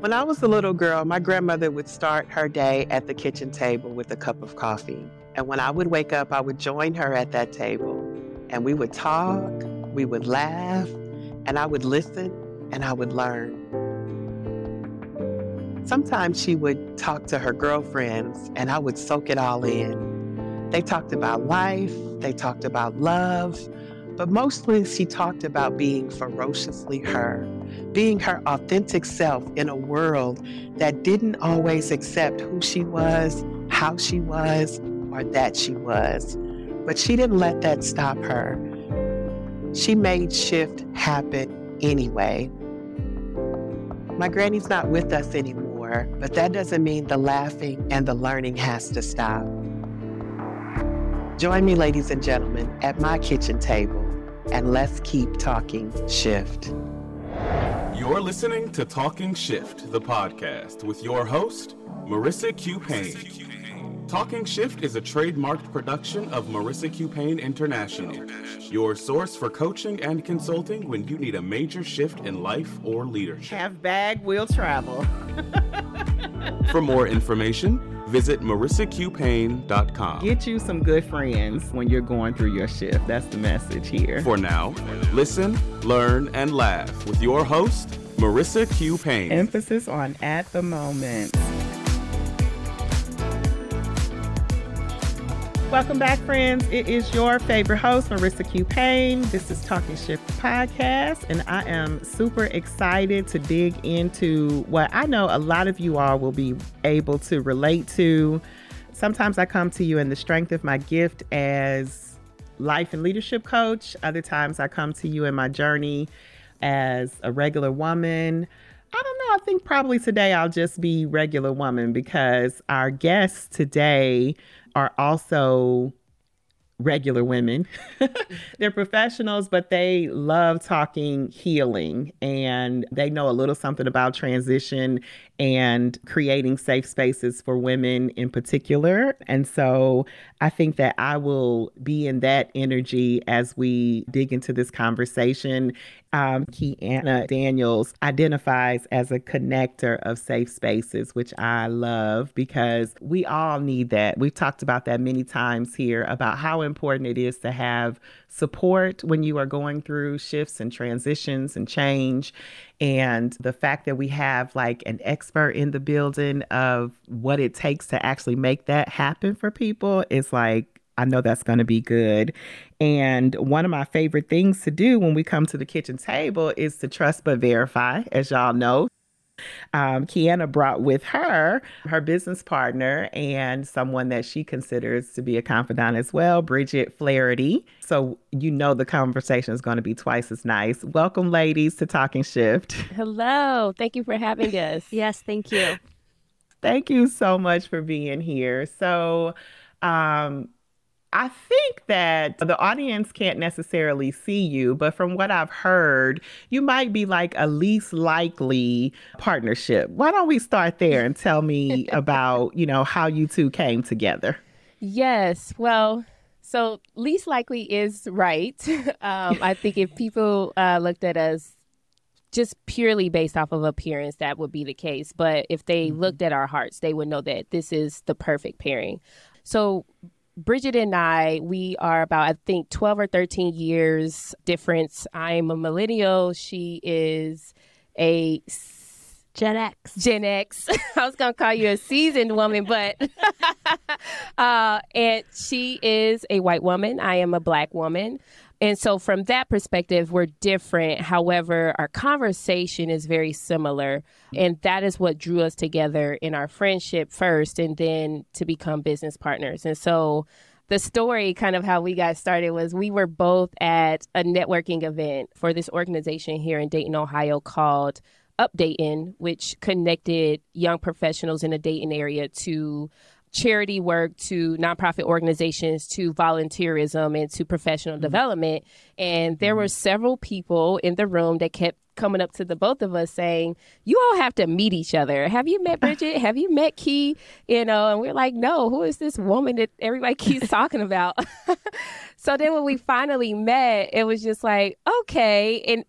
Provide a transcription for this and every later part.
When I was a little girl, my grandmother would start her day at the kitchen table with a cup of coffee. And when I would wake up, I would join her at that table and we would talk, we would laugh, and I would listen and I would learn. Sometimes she would talk to her girlfriends and I would soak it all in. They talked about life, they talked about love, but mostly she talked about being ferociously her being her authentic self in a world that didn't always accept who she was, how she was, or that she was. But she didn't let that stop her. She made shift happen anyway. My granny's not with us anymore, but that doesn't mean the laughing and the learning has to stop. Join me, ladies and gentlemen, at my kitchen table, and let's keep talking shift. You're listening to Talking Shift, the podcast, with your host, Marissa Q. Payne. Talking Shift is a trademarked production of Marissa Q. Payne International, your source for coaching and consulting when you need a major shift in life or leadership. Have bag, will travel. for more information, visit marissaqpayne.com. Get you some good friends when you're going through your shift. That's the message here. For now, listen, learn, and laugh with your host, Marissa Q. Payne. Emphasis on at the moment. Welcome back, friends. It is your favorite host, Marissa Q. Payne. This is Talking Shift Podcast, and I am super excited to dig into what I know a lot of you all will be able to relate to. Sometimes I come to you in the strength of my gift as life and leadership coach. Other times I come to you in my journey as a regular woman. I don't know. I think probably today I'll just be regular woman because our guest today are also regular women. They're professionals, but they love talking healing and they know a little something about transition and creating safe spaces for women in particular. And so I think that I will be in that energy as we dig into this conversation. Um, Daniels identifies as a connector of safe spaces, which I love because we all need that. We've talked about that many times here about how important it is to have support when you are going through shifts and transitions and change. And the fact that we have like an expert in the building of what it takes to actually make that happen for people is like, I know that's going to be good. And one of my favorite things to do when we come to the kitchen table is to trust but verify, as y'all know. Um, KeAnna brought with her her business partner and someone that she considers to be a confidant as well, Bridget Flaherty. So you know the conversation is going to be twice as nice. Welcome, ladies, to Talking Shift. Hello. Thank you for having us. yes, thank you. Thank you so much for being here. So, um, I think that the audience can't necessarily see you, but from what I've heard, you might be like a least likely partnership. Why don't we start there and tell me about, you know, how you two came together? Yes. Well, so least likely is right. um, I think if people uh, looked at us just purely based off of appearance, that would be the case. But if they mm-hmm. looked at our hearts, they would know that this is the perfect pairing. So Bridget and I, we are about, I think, 12 or 13 years difference. I'm a millennial. She is a Gen X. Gen X. I was going to call you a seasoned woman, but. uh, and she is a white woman. I am a black woman. And so, from that perspective, we're different. However, our conversation is very similar. And that is what drew us together in our friendship first, and then to become business partners. And so, the story, kind of how we got started, was we were both at a networking event for this organization here in Dayton, Ohio called UpDayton, which connected young professionals in the Dayton area to charity work to nonprofit organizations to volunteerism and to professional mm-hmm. development. And there mm-hmm. were several people in the room that kept coming up to the both of us saying, You all have to meet each other. Have you met Bridget? have you met Key? You know, and we're like, No, who is this woman that everybody keeps talking about? so then when we finally met, it was just like, okay. And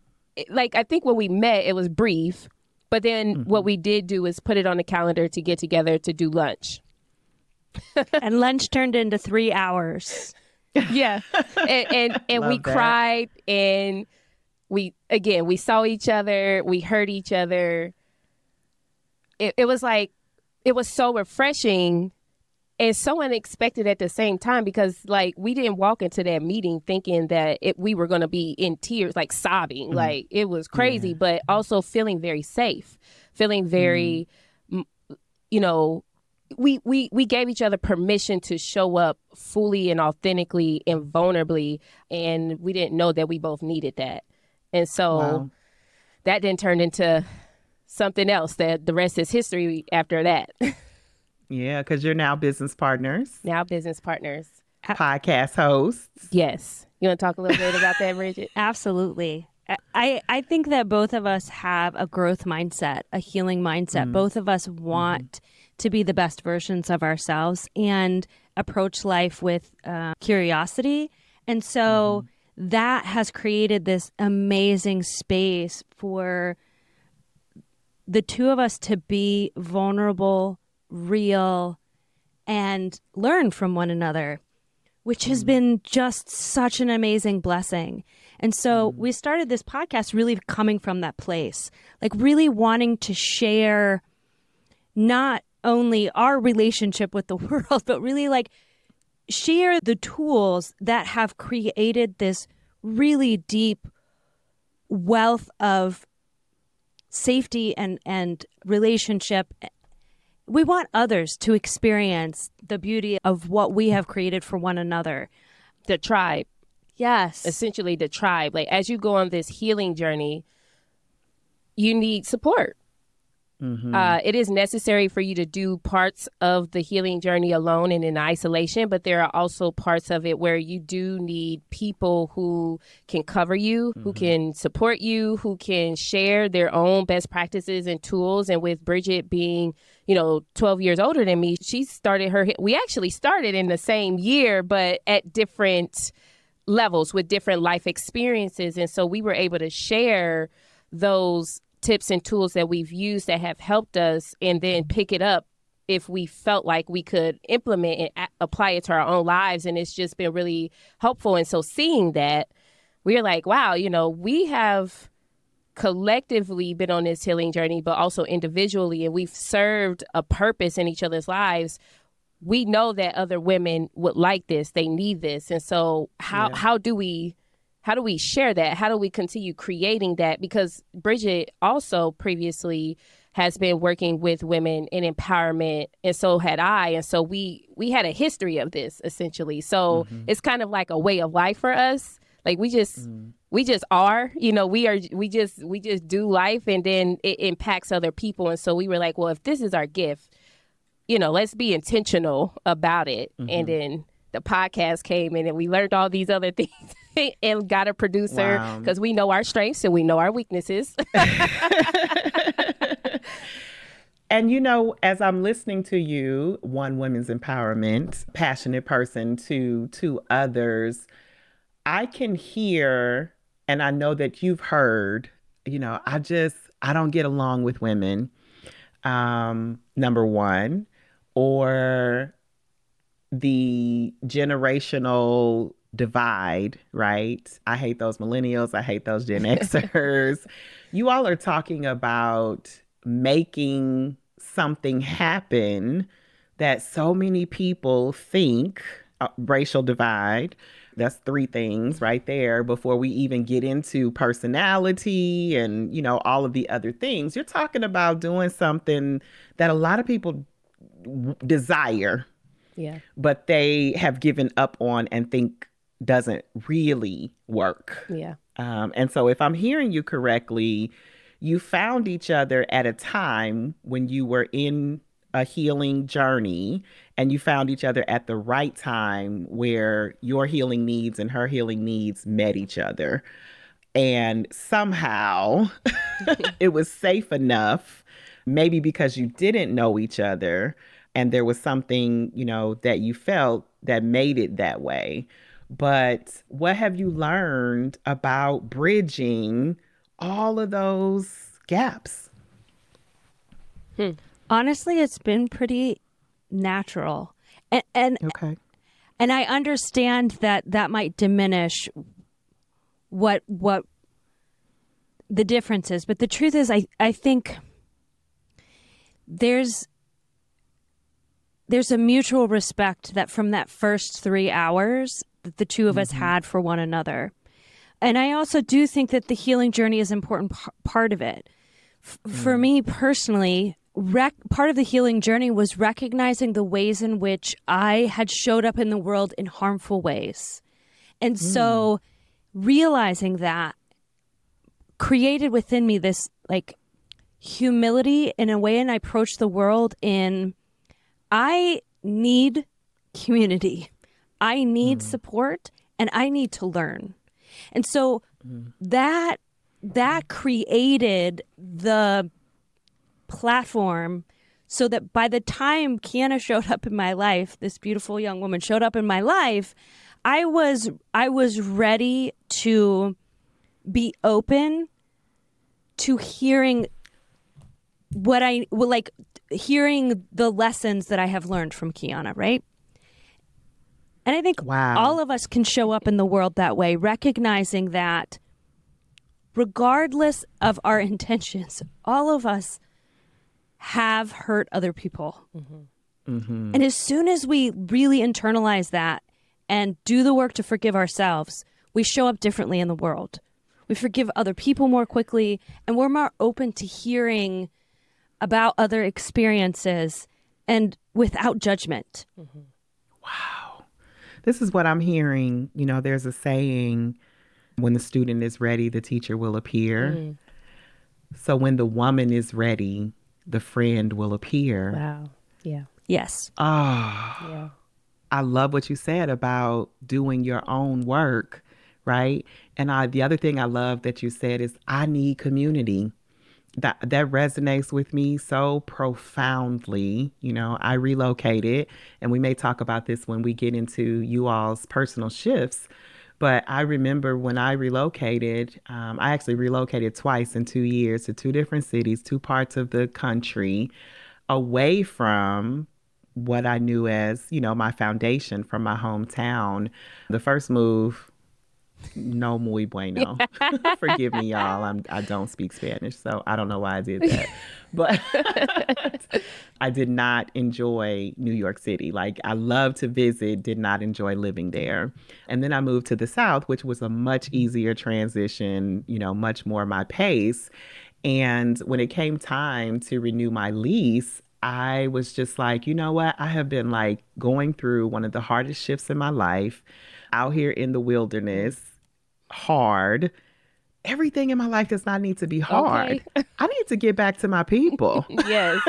like, I think when we met, it was brief But then Mm-hmm. what we did do is put it on the calendar to get together to do lunch. and lunch turned into three hours. yeah. And and, and we that. cried and we again we saw each other. We heard each other. It, it was like it was so refreshing and so unexpected at the same time because like we didn't walk into that meeting thinking that it, we were going to be in tears like sobbing. Mm-hmm. Like it was crazy but also feeling very safe feeling very mm-hmm. m you know we we we gave each other permission to show up fully and authentically and vulnerably and we didn't know that we both needed that and so Wow. that then turned into something else that the rest is history after that Yeah, because you're now business partners, now business partners podcast hosts. yes you want to talk a little bit about that bridget Absolutely. I- I, I think that both of us have a growth mindset, a healing mindset. Mm. Both of us want mm-hmm. To be the best versions of ourselves and approach life with uh, curiosity. And so mm-hmm. that has created this amazing space for the two of us to be vulnerable, real, and learn from one another which has mm-hmm. been just such an amazing blessing. And so mm-hmm. we started this podcast really coming from that place, like really wanting to share not only our relationship with the world, but really like share the tools that have created this really deep wealth of safety and and relationship we want others to experience the beauty of what we have created for one another. the tribe Yes. essentially the tribe like as you go on this healing journey you need support uh, it is necessary for you to do parts of the healing journey alone and in isolation, but there are also parts of it where you do need people who can cover you, who can support you, who can share their own best practices and tools. And with Bridget being, you know, 12 years older than me, she started her, we actually started in the same year, but at different levels with different life experiences. And so we were able to share those tips and tools that we've used that have helped us and then pick it up if we felt like we could implement and a- apply it to our own lives. And it's just been really helpful. And so seeing that, we're like, wow, you know, we have collectively been on this healing journey, but also individually, and we've served a purpose in each other's lives we know that other women would like this they need this and so how how do we how do we share that? How do we continue creating that? Because bridget also previously has been working with women in empowerment and so had i and so we we had a history of this essentially. So mm-hmm. it's kind of like a way of life for us. Like we just mm. we just are you know we are we just we just do life and then it impacts other people. And so we were like well if this is our gift you know, let's be intentional about it. And mm-hmm. then the podcast came in and we learned all these other things and got a producer Wow. because we know our strengths and we know our weaknesses. And you know, as I'm listening to you, one women's empowerment, passionate person to to others, I can hear and I know that you've heard, you know, I just I don't get along with women. Um number 1 or the generational divide, right? I hate those millennials, I hate those Gen Xers. you all are talking about making something happen that so many people think uh, racial divide. That's three things right there before we even get into personality and, you know, all of the other things. You're talking about doing something that a lot of people desire, yeah. but they have given up on and think doesn't really work. Yeah. Um, and so, if I'm hearing you correctly, you found each other at a time when you were in a healing journey, and you found each other at the right time where your healing needs and her healing needs met each other. And somehow it was safe enough, maybe because you didn't know each other, and there was something, you know, that you felt that made it that way. But what have you learned about bridging all of those gaps? Hmm. Honestly, it's been pretty natural. And and Okay. and I understand that that might diminish what what the difference is, but the truth is I I think there's there's a mutual respect that from that first 3 hours that the 2 of us mm-hmm. had for one another. And I also do think that the healing journey is an important p- part of it. F- For mm. me personally, rec- part of the healing journey was recognizing the ways in which I had showed up in the world in harmful ways. And mm. so realizing that created within me this like humility in a way and I approached the world in I need community. I need mm. support and I need to learn. And so mm. that that created the platform so that by the time KeAnna showed up in my life, this beautiful young woman showed up in my life, I was I was ready to be open to hearing what I well, like hearing the lessons that I have learned from KeAnna, right? And I think Wow. all of us can show up in the world that way, recognizing that regardless of our intentions, all of us have hurt other people. Mm-hmm. Mm-hmm. And as soon as we really internalize that and do the work to forgive ourselves, we show up differently in the world. We forgive other people more quickly, and we're more open to hearing about other experiences and without judgment. Wow. This is what I'm hearing. You know, there's a saying when the student is ready, the teacher will appear. So when the woman is ready, the friend will appear. Wow. Yeah. Yes. Ah, Yeah. I love what you said about doing your own work, right? And I the other thing I love that you said is I need community. That that resonates with me so profoundly. You know, I relocated and we may talk about this when we get into you all's personal shifts. But I remember when I relocated, um, I actually relocated twice in two years to two different cities, two parts of the country, away from what I knew as, you know, my foundation from my hometown. The first move, no muy bueno. Forgive me, y'all. I'm I don't speak Spanish, so I don't know why I did that. But I did not enjoy New York City. Like I love to visit, did not enjoy living there. And then I moved to the South, which was a much easier transition, you know, much more my pace. And when it came time to renew my lease, I was just like, you know what? I have been like going through one of the hardest shifts in my life out here in the wilderness, hard. Everything in my life does not need to be hard. I need to get back to my people. Yes.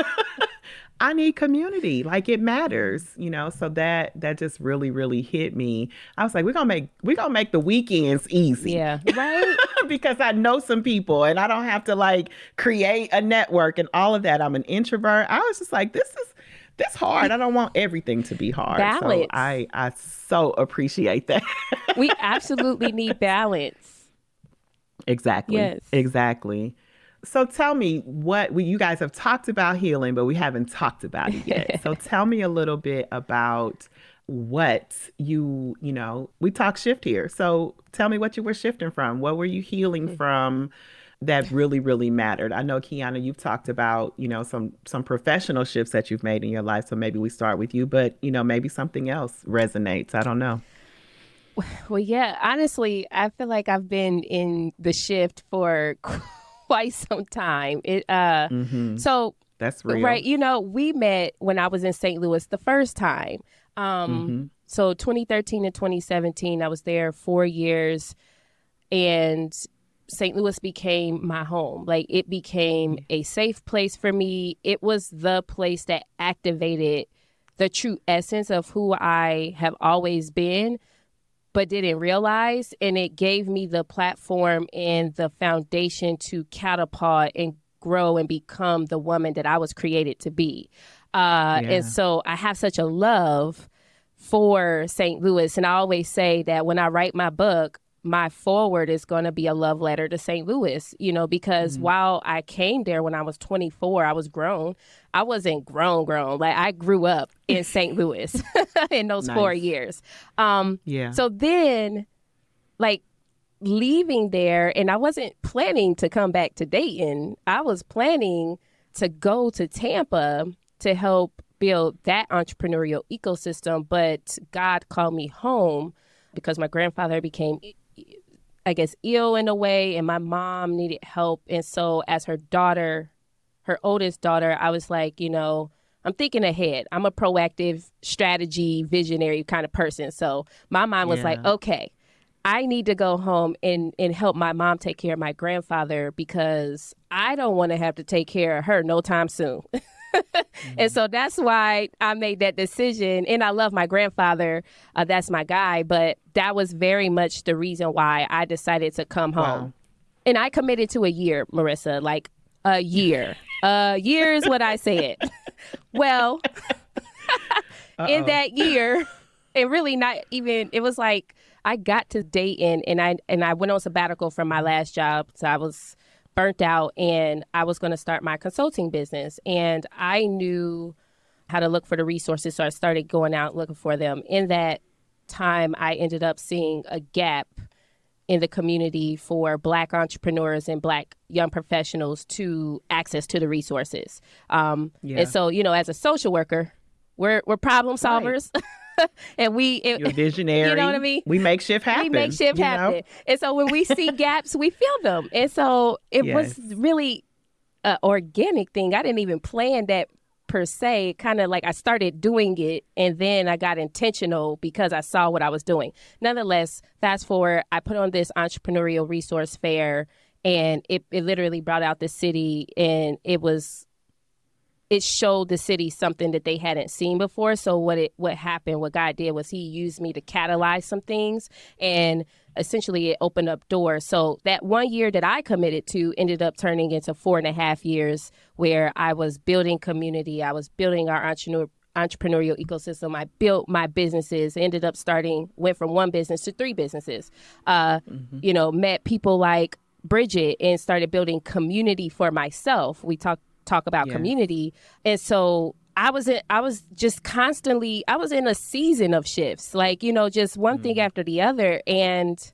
I need community. Like it matters, you know. So that that just really, really hit me. I was like, we're gonna make we're gonna make the weekends easy. yeah. Right. because I know some people and I don't have to like create a network and all of that. I'm an introvert. I was just like, this is this hard. I don't want everything to be hard. So Balance. I I so appreciate that. we absolutely need balance. exactly. Yes. Exactly. So tell me what we, you guys have talked about healing, but we haven't talked about it yet. so tell me a little bit about what you, you know, we talk shift here. So tell me what you were shifting from. What were you healing mm-hmm. from that really, really mattered? I know KeAnna, you've talked about, you know, some some professional shifts that you've made in your life. So maybe we start with you, but you know, maybe something else resonates. I don't know. Well, yeah, honestly, I feel like I've been in the shift for quite some time. It uh hmm so That's real. right, you know, we met when I was in St. Louis the first time. Um Mhm. so 2013 and 2017 I was there 4 years and St. Louis became my home. Like it became a safe place for me. It was the place that activated the true essence of who I have always been but didn't realize. And it gave me the platform and the foundation to catapult and grow and become the woman that I was created to be. Uh, Yeah. And so I have such a love for St. Louis. And I always say that when I write my book, my forward is going to be a love letter to St. Louis, you know, because mm-hmm. while I came there when I was 24, I was grown. I wasn't grown, grown. Like I grew up in St. Louis in those nice. four years. Um, yeah. So then, like, leaving there, and I wasn't planning to come back to Dayton. I was planning to go to Tampa to help build that entrepreneurial ecosystem, but God called me home because my grandfather became I guess ill in a way and my mom needed help. And so as her daughter her oldest daughter I was like you know I'm thinking ahead. I'm a proactive strategy visionary kind of person. So my mind was yeah. like okay I need to go home and and help my mom take care of my grandfather because I don't want to have to take care of her no time soon mm-hmm. And so that's why I made that decision. And I love my grandfather. Uh, that's my guy. But that was very much the reason why I decided to come home. Wow. And I committed to a year, Marissa, like a year. a year is what I said. well, in that year, and really not even, it was like, I got to Dayton and I and I went on sabbatical from my last job. So I was burnt out and I was going to start my consulting business. And I knew how to look for the resources. So I started going out looking for them. In that time, I ended up seeing a gap in the community for Black entrepreneurs and Black young professionals to access to the resources. Um, yeah. And so, you know, as a social worker, we're, we're problem solvers. Right. and we it, You're visionary. You know what I mean? We make shift happen. We make shift happen. Know? And so when we see gaps, we fill them. And so it yes. was really an organic thing. I didn't even plan that per se. Kind of like I started doing it and then I got intentional because I saw what I was doing. Nonetheless, fast forward, I put on this entrepreneurial resource fair and it, it literally brought out the city and it was it showed the city something that they hadn't seen before. So what it what happened, what God did was He used me to catalyze some things, and essentially it opened up doors. So that one year that I committed to ended up turning into four and a half years, where I was building community, I was building our entrepreneur entrepreneurial ecosystem. I built my businesses, ended up starting, went from one business to three businesses. Uh, mm-hmm. You know, met people like Bridget and started building community for myself. We talked talk about yeah. community. And so I was in, I was just constantly I was in a season of shifts, like you know, just one mm. thing after the other, and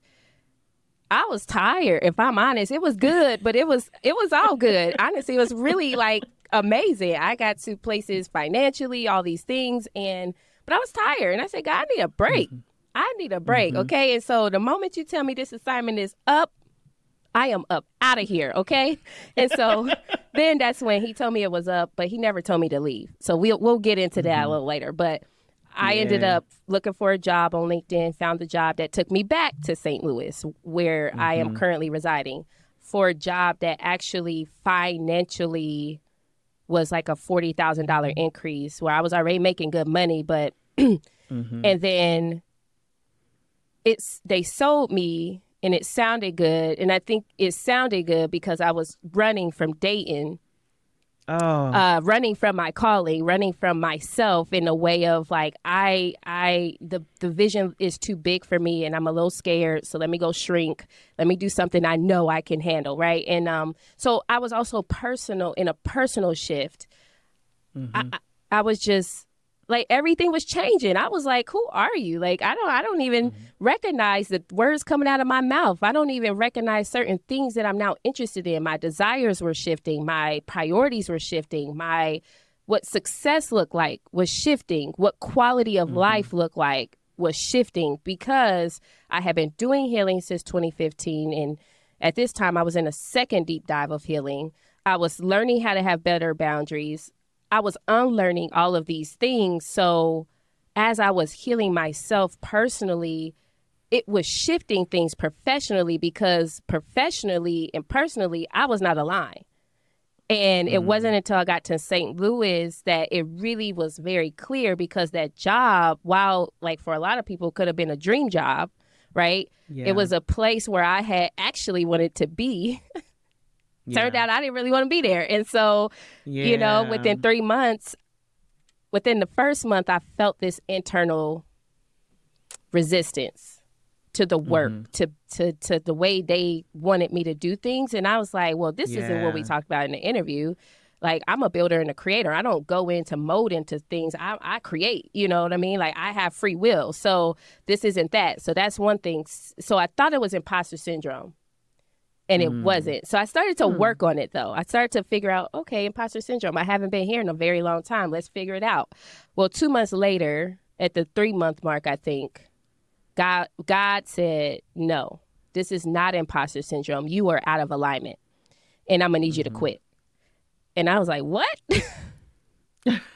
I was tired. If I'm honest, it was good, but it was it was all good. Honestly, it was really like amazing. I got to places financially, all these things, and but I was tired, and I said, God, I need a break. Mm-hmm. I need a break, mm-hmm. okay? And so the moment you tell me this assignment is up, I am up out of here, okay? And so then that's when he told me it was up, but he never told me to leave. So we'll we'll get into that mm-hmm. a little later. But I yeah. ended up looking for a job on LinkedIn, found the job that took me back to St. Louis, where mm-hmm. I am mm-hmm. currently residing, for a job that actually financially was like a forty thousand dollar increase, where I was already making good money, but mm-hmm. and then it's they sold me and it sounded good. And I think it sounded good because I was running from Dayton. Oh. Uh, running from my calling, running from myself in a way of like I I the the vision is too big for me and I'm a little scared, so let me go shrink. Let me do something I know I can handle, right? And um so I was also personal in a personal shift. Mm-hmm. I, I I was just like everything was changing. I was like, "Who are you?" Like I don't I don't even mm-hmm. recognize the words coming out of my mouth. I don't even recognize certain things that I'm now interested in. My desires were shifting, my priorities were shifting, my what success looked like was shifting, what quality of mm-hmm. life looked like was shifting because I had been doing healing since 2015 and at this time I was in a second deep dive of healing. I was learning how to have better boundaries. I was unlearning all of these things. So as I was healing myself personally, it was shifting things professionally because professionally and personally, I was not aligned. And mm-hmm. it wasn't until I got to St. Louis that it really was very clear because that job, while like for a lot of people could have been a dream job, right? Yeah. It was a place where I had actually wanted to be. Yeah. Turned out I didn't really want to be there. And so, yeah. you know, within three months, within the first month, I felt this internal resistance to the work, mm-hmm. to to to the way they wanted me to do things. And I was like, well, this yeah. isn't what we talked about in the interview. Like I'm a builder and a creator. I don't go into mold into things. I, I create. You know what I mean? Like I have free will. So this isn't that. So that's one thing. So I thought it was imposter syndrome and it mm. wasn't. So I started to mm. work on it though. I started to figure out, okay, imposter syndrome. I haven't been here in a very long time. Let's figure it out. Well, two months later, at the three month mark, I think, God God said, No, this is not imposter syndrome. You are out of alignment. And I'm gonna need mm-hmm. you to mm-hmm. quit. And I was like, What?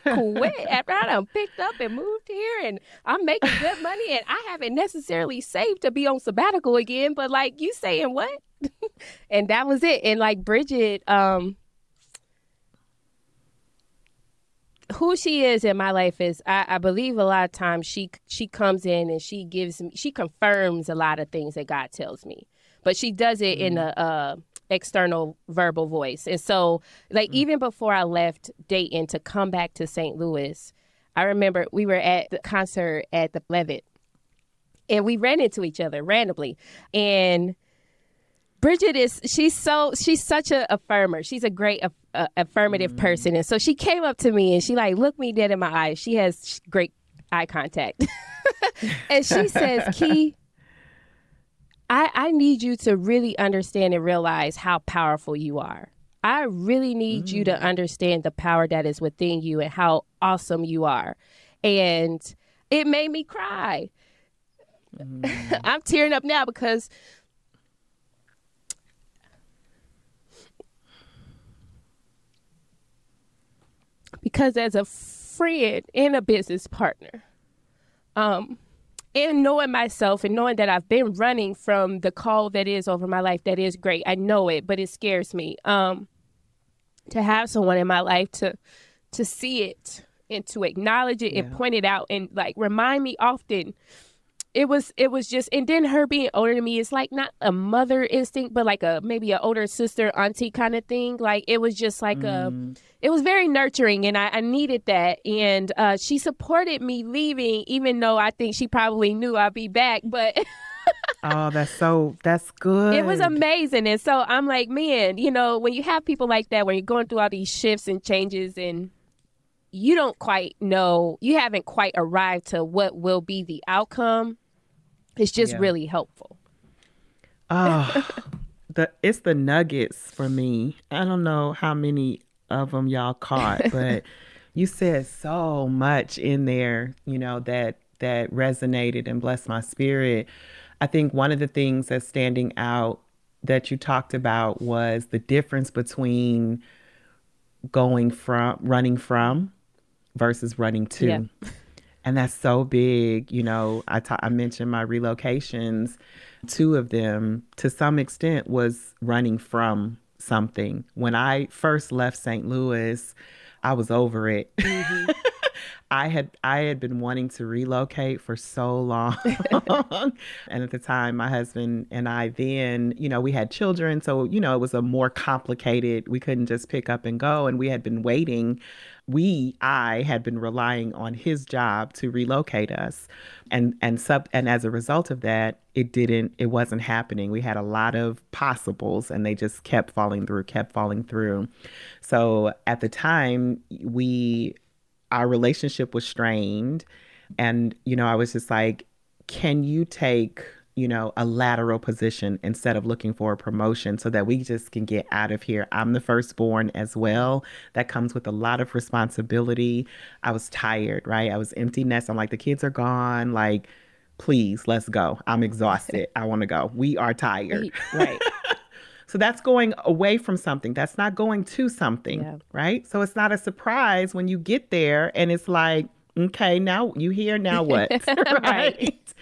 quit after I done picked up and moved here and I'm making good money and I haven't necessarily saved to be on sabbatical again, but like you saying what? And that was it. And like Bridget, um, who she is in my life is I, I, believe a lot of times she she comes in and she gives me she confirms a lot of things that God tells me, but she does it mm-hmm. in a, a, external verbal voice. And so, like mm-hmm. even before I left Dayton to come back to St. Louis, I remember we were at the concert at the Levitt, and we ran into each other randomly, and Bridget is she's so she's such a affirmer. She's a great uh, affirmative mm. person, and so she came up to me and she like looked me dead in my eyes. She has great eye contact, and she says, "Key, I I need you to really understand and realize how powerful you are. I really need mm. you to mm. understand the power that is within you and how awesome you are." And it made me cry. Mm. I'm tearing up now because because as a friend and a business partner, um, and knowing myself and knowing that I've been running from the call that is over my life, that is great. I know it, but it scares me. Um, to have someone in my life to to see it and to acknowledge it yeah. and point it out and like remind me often it was it was just and then her being older than me is like not a mother instinct but like a maybe an older sister auntie kind of thing. Like it was just like mm. a it was very nurturing and I, I needed that. And uh, she supported me leaving even though I think she probably knew I'd be back but oh that's so that's good it was amazing. And so I'm like man you know when you have people like that when you're going through all these shifts and changes and you don't quite know you haven't quite arrived to what will be the outcome it's just yeah. really helpful. Oh, the it's the nuggets for me. I don't know how many of them y'all caught, but you said so much in there, you know, that that resonated and blessed my spirit. I think one of the things that's standing out that you talked about was the difference between going from running from versus running to. Yeah and that's so big. You know, I, ta- I mentioned my relocations. Two of them, to some extent, was running from something. When I first left St. Louis, I was over it. Mm-hmm. I had I had been wanting to relocate for so long. and at the time my husband and I then, you know, we had children, so you know, it was a more complicated. We couldn't just pick up and go and we had been waiting we I had been relying on his job to relocate us. And and sub and as a result of that it didn't it wasn't happening. We had a lot of possibles and they just kept falling through kept falling through. So at the time we our relationship was strained. And you know I was just like can you take you know, a lateral position instead of looking for a promotion so that we just can get out of here. I'm the firstborn as well. That comes with a lot of responsibility. I was tired, right? I was empty nest. I'm like, the kids are gone. Like, please, let's go. I'm exhausted. I want to go. We are tired. Right. so that's going away from something. That's not going to something, yeah. right? So it's not a surprise when you get there and it's like, okay, now you here, now what? right.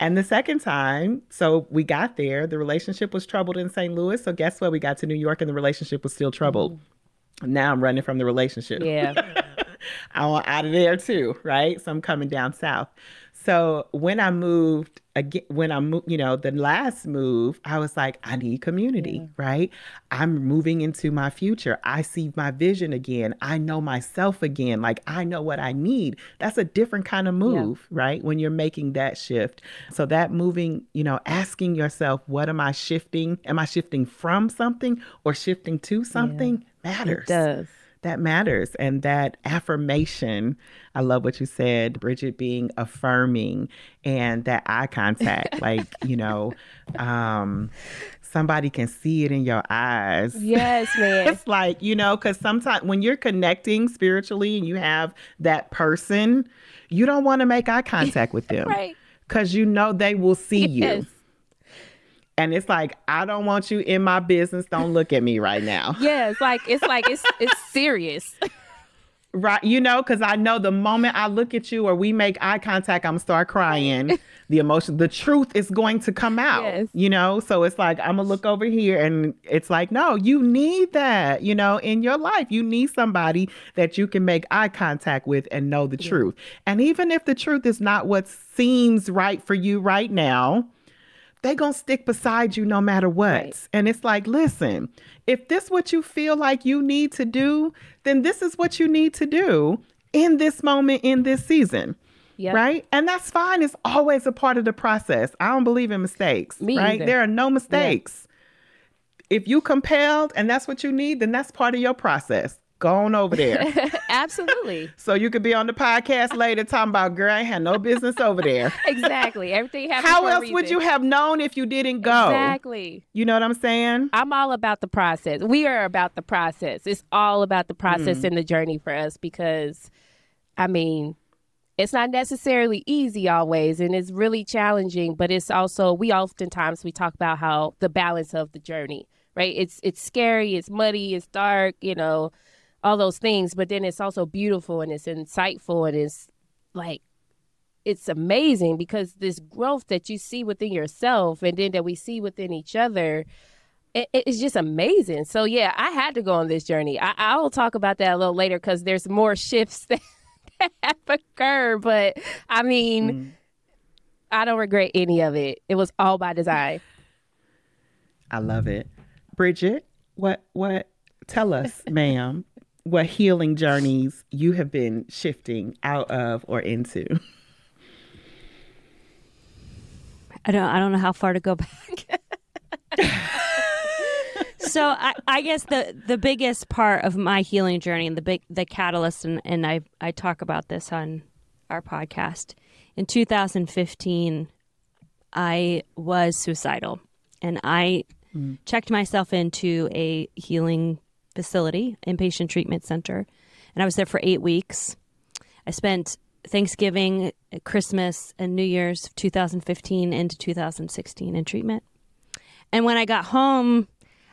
And the second time, so we got there, the relationship was troubled in St. Louis. So guess what? We got to New York and the relationship was still troubled. Mm. Now I'm running from the relationship. Yeah. I want out of there too, right? So I'm coming down south. So when I moved again, when I moved, you know, the last move, I was like, I need community, yeah. right? I'm moving into my future. I see my vision again. I know myself again. Like I know what I need. That's a different kind of move, yeah. right? When you're making that shift. So that moving, you know, asking yourself, what am I shifting? Am I shifting from something or shifting to something? Yeah. Matters. It does that matters and that affirmation i love what you said bridget being affirming and that eye contact. Like you know um somebody can see it in your eyes. Yes man. It's like you know because sometimes when you're connecting spiritually and you have that person you don't want to make eye contact with them right. because you know they will see yes. you and it's like I don't want you in my business. Don't look at me right now. Yeah, it's like it's like it's it's serious. Right, you know, because I know the moment I look at you or we make eye contact, I'm gonna start crying. the emotion, the truth is going to come out. Yes. You know, so it's like I'm gonna look over here, and it's like, no, you need that. You know, in your life, you need somebody that you can make eye contact with and know the yeah. truth. And even if the truth is not what seems right for you right now, they gonna stick beside you no matter what. Right. And it's like, listen, if this what you feel like you need to do, then this is what you need to do in this moment in this season. Yep. Right? And that's fine. It's always a part of the process. I don't believe in mistakes. Me right? Either. There are no mistakes. Yeah. If you compelled and that's what you need, then that's part of your process. Go on over there. Absolutely. so you could be on the podcast later talking about, girl, I had no business over there. exactly. Everything happens. How else would you have known if you didn't go? Exactly. You know what I'm saying? I'm all about the process. We are about the process. It's all about the process mm. and the journey for us because, I mean, it's not necessarily easy always and it's really challenging but it's also we oftentimes we talk about how the balance of the journey right it's it's scary it's muddy it's dark you know all those things, but then it's also beautiful and it's insightful and it's like it's amazing because this growth that you see within yourself and then that we see within each other it, it's just amazing. So yeah i had to go on this journey. I, I will talk about that a little later because there's more shifts that, have occurred but i mean mm. i don't regret any of it. It was all by design. I love it. Bridget what what tell us ma'am what healing journeys you have been shifting out of or into? I don't I don't know how far to go back. so I, I guess the the biggest part of my healing journey and the big the catalyst and, and I I talk about this on our podcast. In 2015, I was suicidal and I mm. checked myself into a healing facility, inpatient treatment center, and I was there for eight weeks. I spent Thanksgiving, Christmas, and New Year's 2015 into 2016 in treatment. And when I got home,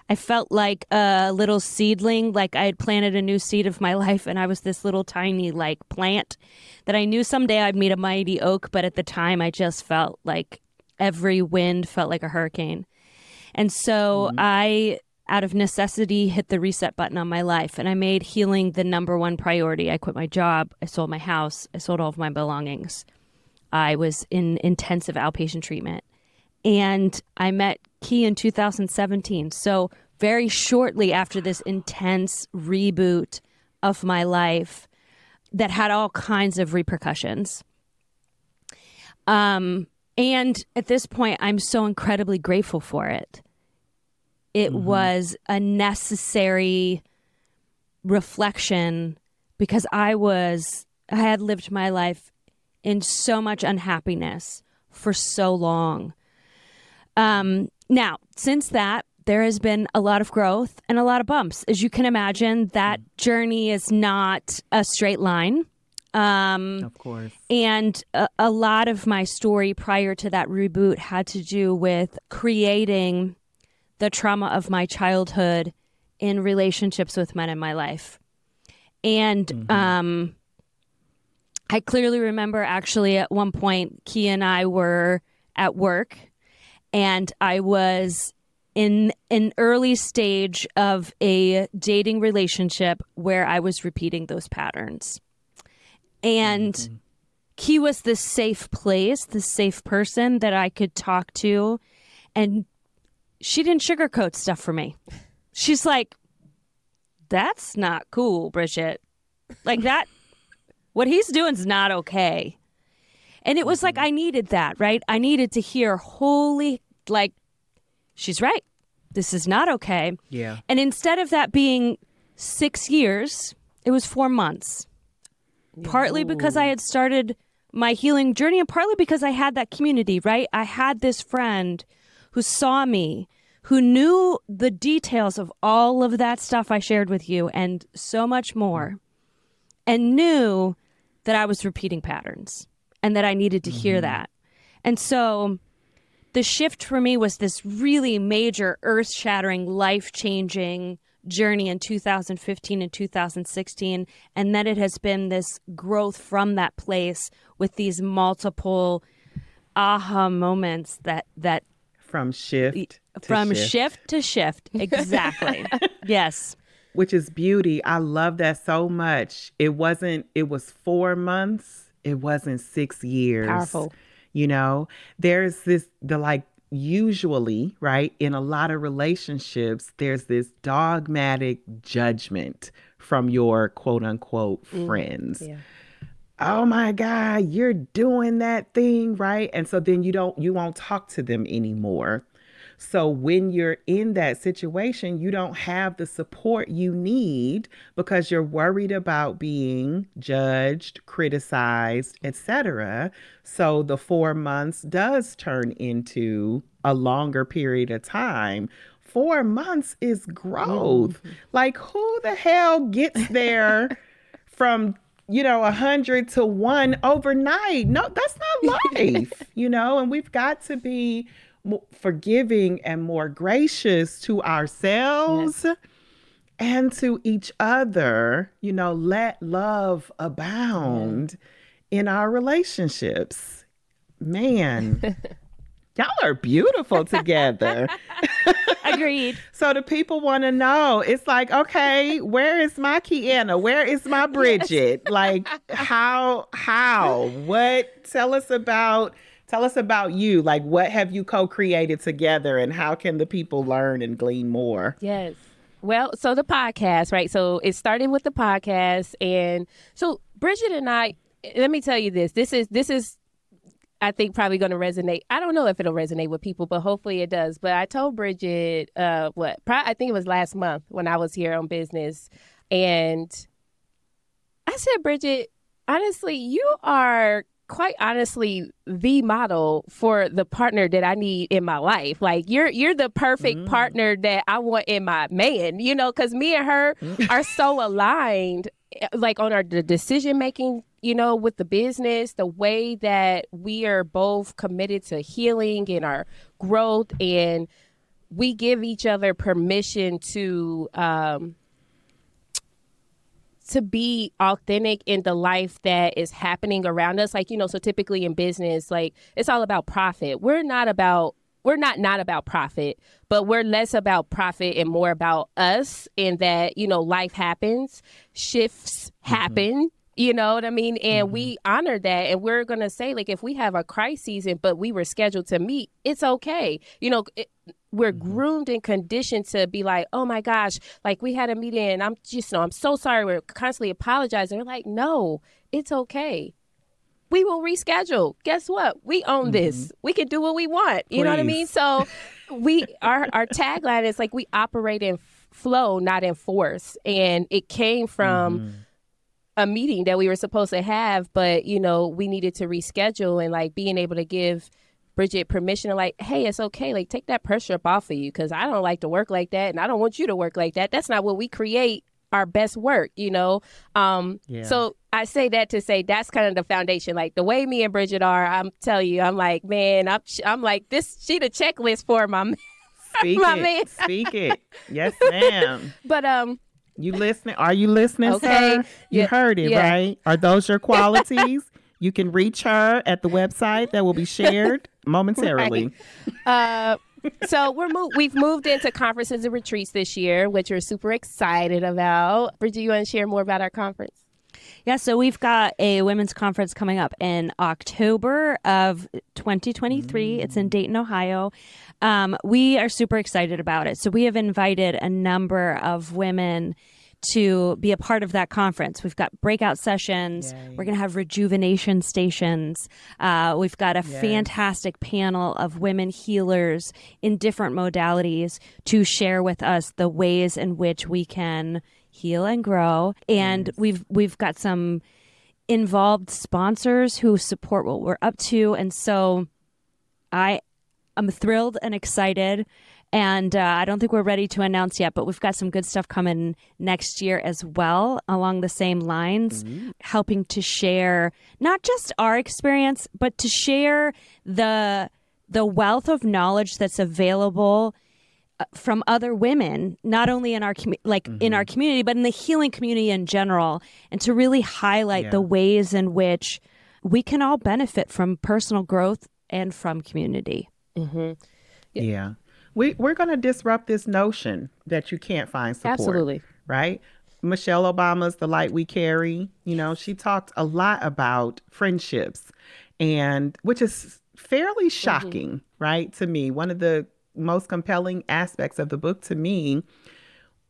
I felt like a little seedling, like I had planted a new seed of my life, and I was this little tiny like plant that I knew someday I'd meet a mighty oak, but at the time I just felt like every wind felt like a hurricane. And so mm-hmm. I out of necessity, hit the reset button on my life. And I made healing the number one priority. I quit my job. I sold my house. I sold all of my belongings. I was in intensive outpatient treatment. And I met Key in 2017. So, very shortly after this intense reboot of my life that had all kinds of repercussions. Um, and at this point, I'm so incredibly grateful for it it mm-hmm. was a necessary reflection because I was I had lived my life in so much unhappiness for so long. Um, now, since that, there has been a lot of growth and a lot of bumps. As you can imagine, that mm. journey is not a straight line. Um, of course. And a, a lot of my story prior to that reboot had to do with creating the trauma of my childhood in relationships with men in my life. And mm-hmm. um, I clearly remember actually at one point, Key and I were at work, and I was in an early stage of a dating relationship where I was repeating those patterns. And mm-hmm. he was this safe place, this safe person that I could talk to. And she didn't sugarcoat stuff for me. She's like, that's not cool, Bridget. Like that, what he's doing is not okay. And it was like, mm-hmm. I needed that, right? I needed to hear, holy, like, she's right. This is not okay. Yeah. And instead of that being six years, it was four months. Partly because I had started my healing journey, and partly because I had that community, right? I had this friend who saw me, who knew the details of all of that stuff I shared with you and so much more, and knew that I was repeating patterns and that I needed to hear mm-hmm. that. And so the shift for me was this really major, earth shattering, life changing journey in 2015 and 2016. And then it has been this growth from that place with these multiple aha moments that, that From shift to from shift. shift to shift. Exactly. yes. which is beauty. I love that so much. It wasn't, it was four months, it wasn't six years. Powerful. You know, there's this, the like, usually, right, in a lot of relationships, there's this dogmatic judgment from your quote unquote mm, friends. yeah. Oh my God, you're doing that thing, right? And so then you don't, you won't talk to them anymore. So when you're in that situation, you don't have the support you need because you're worried about being judged, criticized, etc. So the 4 months does turn into a longer period of time. 4 months is growth. Like who the hell gets there from you know, a hundred to one overnight. No, that's not life, you know, and we've got to be forgiving and more gracious to ourselves and to each other. You know, let love abound in our relationships. Man, y'all are beautiful together. Agreed. So the people want to know. It's like, okay, where is my KeAnna? Where is my Bridget? Like, how? How? What? Tell us about. Tell us about you. Like, what have you co-created together, and how can the people learn and glean more? Yes. Well, so the podcast, right? So it started with the podcast, and so Bridget and I. Let me tell you this. This is this is, I think, probably going to resonate. I don't know if it'll resonate with people, but hopefully it does. But I told Bridget, uh, what? Pro- I think it was last month when I was here on business, and I said, Bridget, honestly, you are quite honestly the model for the partner that I need in my life. Like you're you're the perfect partner that I want in my man, you know, cuz me and her are so aligned eh, like on our the decision making, you know, with the business, the way that we are both committed to healing and our growth and we give each other permission to um to be authentic in the life that is happening around us. Like you know so typically in business like it's all about profit. We're not about we're not not about profit but we're less about profit and more about us in that you know life happens shifts happen you know what i mean and mm-hmm. we honor that and we're gonna say like if we have a crisis season but we were scheduled to meet it's okay you know it, we're mm-hmm. groomed and conditioned to be like, oh my gosh, like we had a meeting and I'm just, no, I'm so sorry. We're constantly apologizing. We're like, no, it's okay. We will reschedule. Guess what? We own this. Mm-hmm. We can do what we want. You know what I mean? So we, our, our tagline is like, we operate in flow, not in force. And it came from, a meeting that we were supposed to have, but you know, we needed to reschedule and like being able to give Bridget permission to like, hey, it's okay, like take that pressure up off of you because I don't like to work like that and I don't want you to work like that. That's not what we create our best work, you know. Um Yeah. so I say that to say that's kind of the foundation. Like the way me and Bridget are, I'm telling you, I'm like, man, I'm I'm like this she the checklist for my man. Speak My it. man. Speak it. Yes, ma'am. But um You listening? Are you listening, Okay. sir? You Yeah. heard it, Yeah. right? Are those your qualities? you can reach her at the website that will be shared momentarily. uh, so we're mo- we've moved into conferences and retreats this year, which we're super excited about. Bridget, you want to share more about our conference? Yeah, so we've got a women's conference coming up in October of 2023. Mm. It's in Dayton, Ohio. Um, we are super excited about it. So we have invited a number of women to be a part of that conference. We've got breakout sessions. Yay. We're going to have rejuvenation stations. Uh, we've got a yes. fantastic panel of women healers in different modalities to share with us the ways in which we can heal and grow. And yes. we've we've got some involved sponsors who support what we're up to, and so I am thrilled and excited and uh, I don't think we're ready to announce yet, but we've got some good stuff coming next year as well, along the same lines, mm-hmm. helping to share not just our experience, but to share the the wealth of knowledge that's available from other women, not only in our com- like mm-hmm. in our mm-hmm. community, but in the healing community in general, and to really highlight yeah. the ways in which we can all benefit from personal growth and from community. Mm-hmm. Yeah. yeah we we're going to disrupt this notion that you can't find support. Absolutely. Right? Michelle Obama's The Light We Carry, you know, she talked a lot about friendships and which is fairly mm-hmm. shocking, mm-hmm. right? To me, one of the most compelling aspects of the book to me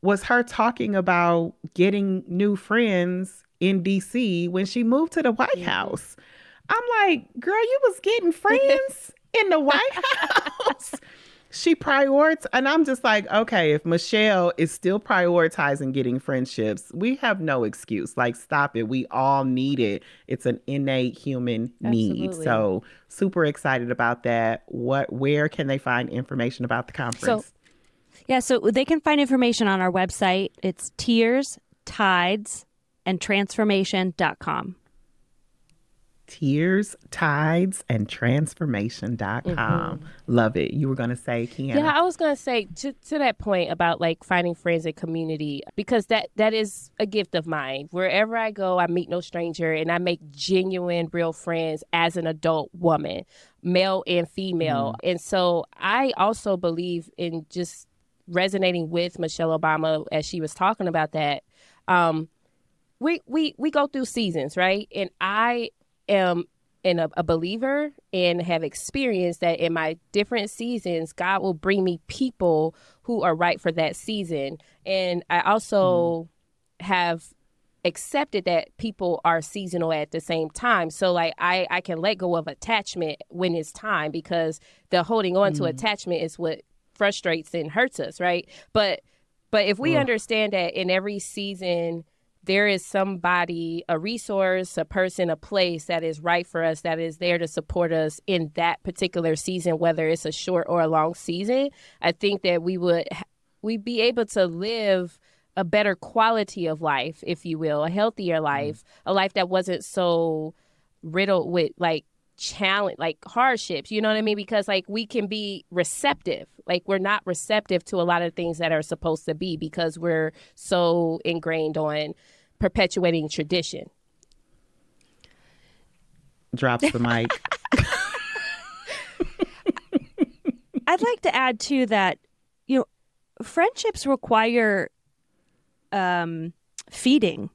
was her talking about getting new friends in DC when she moved to the White mm-hmm. House. I'm like, girl, you was getting friends in the White House she prioritizes and i'm just like okay if michelle is still prioritizing getting friendships we have no excuse. Like stop it. We all need it. It's an innate human need. Absolutely. so super excited about that. What where can they find information about the conference? so, yeah so they can find information on our website. It's tears tides and transformation.com tears, tides, and transformation.com. Mm-hmm. Love it. You were going to say, KeAnna. Yeah, I was going to say to, to that point about like finding friends and community, because that that is a gift of mine. Wherever I go, I meet no stranger and I make genuine, real friends as an adult woman, male and female. Mm-hmm. And so I also believe in just resonating with Michelle Obama as she was talking about that. Um, we we we go through seasons, right? And I am in a, a, believer and have experienced that in my different seasons, God will bring me people who are right for that season. And I also mm. have accepted that people are seasonal at the same time. So like I, I can let go of attachment when it's time because the holding on mm. to attachment is what frustrates and hurts us, right? But but if we understand that in every season there is somebody, a resource, a person, a place that is right for us, that is there to support us in that particular season, whether it's a short or a long season, I think that we would we'd be able to live a better quality of life, if you will, a healthier mm-hmm. life, mm-hmm. a life that wasn't so riddled with like challenge like hardships you know what i mean? Because like we can be receptive like we're not receptive to a lot of things that are supposed to be because we're so ingrained on perpetuating tradition. Drops the mic. I'd like to add too that you know friendships require um feeding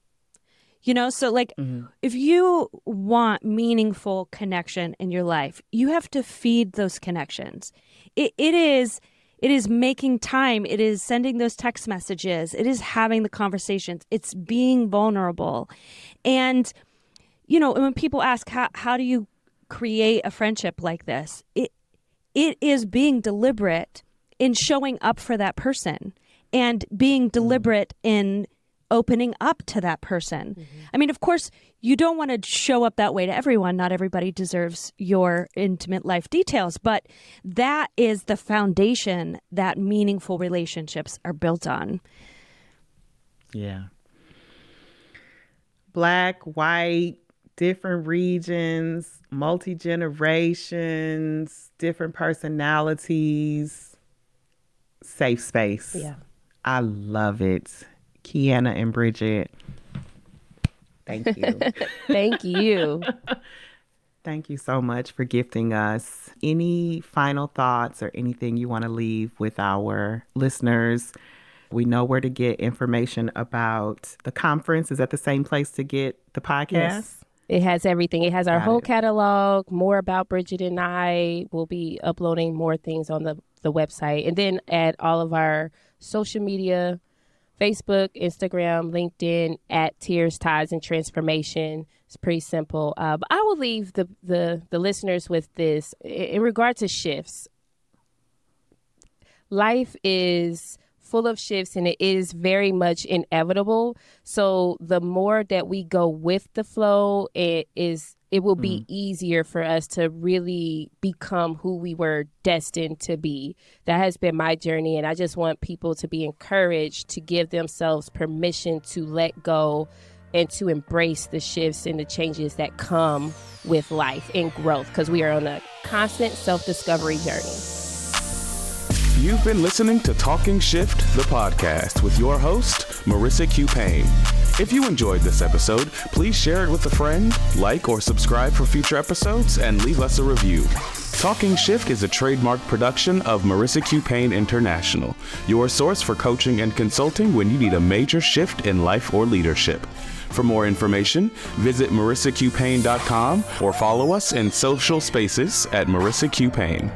you know, so like mm-hmm. if you want meaningful connection in your life, you have to feed those connections. It, it is it is making time, it is sending those text messages, it is having the conversations, it's being vulnerable. And you know, when people ask how how do you create a friendship like this? It it is being deliberate in showing up for that person and being mm-hmm. deliberate in opening up to that person. Mm-hmm. I mean, of course, you don't want to show up that way to everyone. Not everybody deserves your intimate life details, but that is the foundation that meaningful relationships are built on. Yeah. Black, white, different regions, multi generations, different personalities, safe space. Yeah. I love it. KeAnna and Bridget. Thank you. Thank you. Thank you so much for gifting us. Any final thoughts or anything you want to leave with our listeners We know where to get information about the conference. Is that the same place to get the podcast? Yes. It has everything. It has our Got whole it. catalog, more about Bridget and I. We'll be uploading more things on the, the website. And then at all of our social media Facebook, Instagram, LinkedIn at Tears, Tides, and Transformation. It's pretty simple. Uh, but I will leave the, the, the listeners with this in regard to shifts. Life is full of shifts and it is very much inevitable. So the more that we go with the flow, it is it will be mm. easier for us to really become who we were destined to be. That has been my journey and I just want people to be encouraged to give themselves permission to let go and to embrace the shifts and the changes that come with life and growth because we are on a constant self-discovery journey. You've been listening to Talking Shift, the podcast, with your host, Marissa Q. Payne. If you enjoyed this episode, please share it with a friend, like or subscribe for future episodes, and leave us a review. Talking Shift is a trademark production of Marissa Q. Payne International, your source for coaching and consulting when you need a major shift in life or leadership. For more information, visit marissaqpayne.com or follow us in social spaces at Marissa Q. Payne.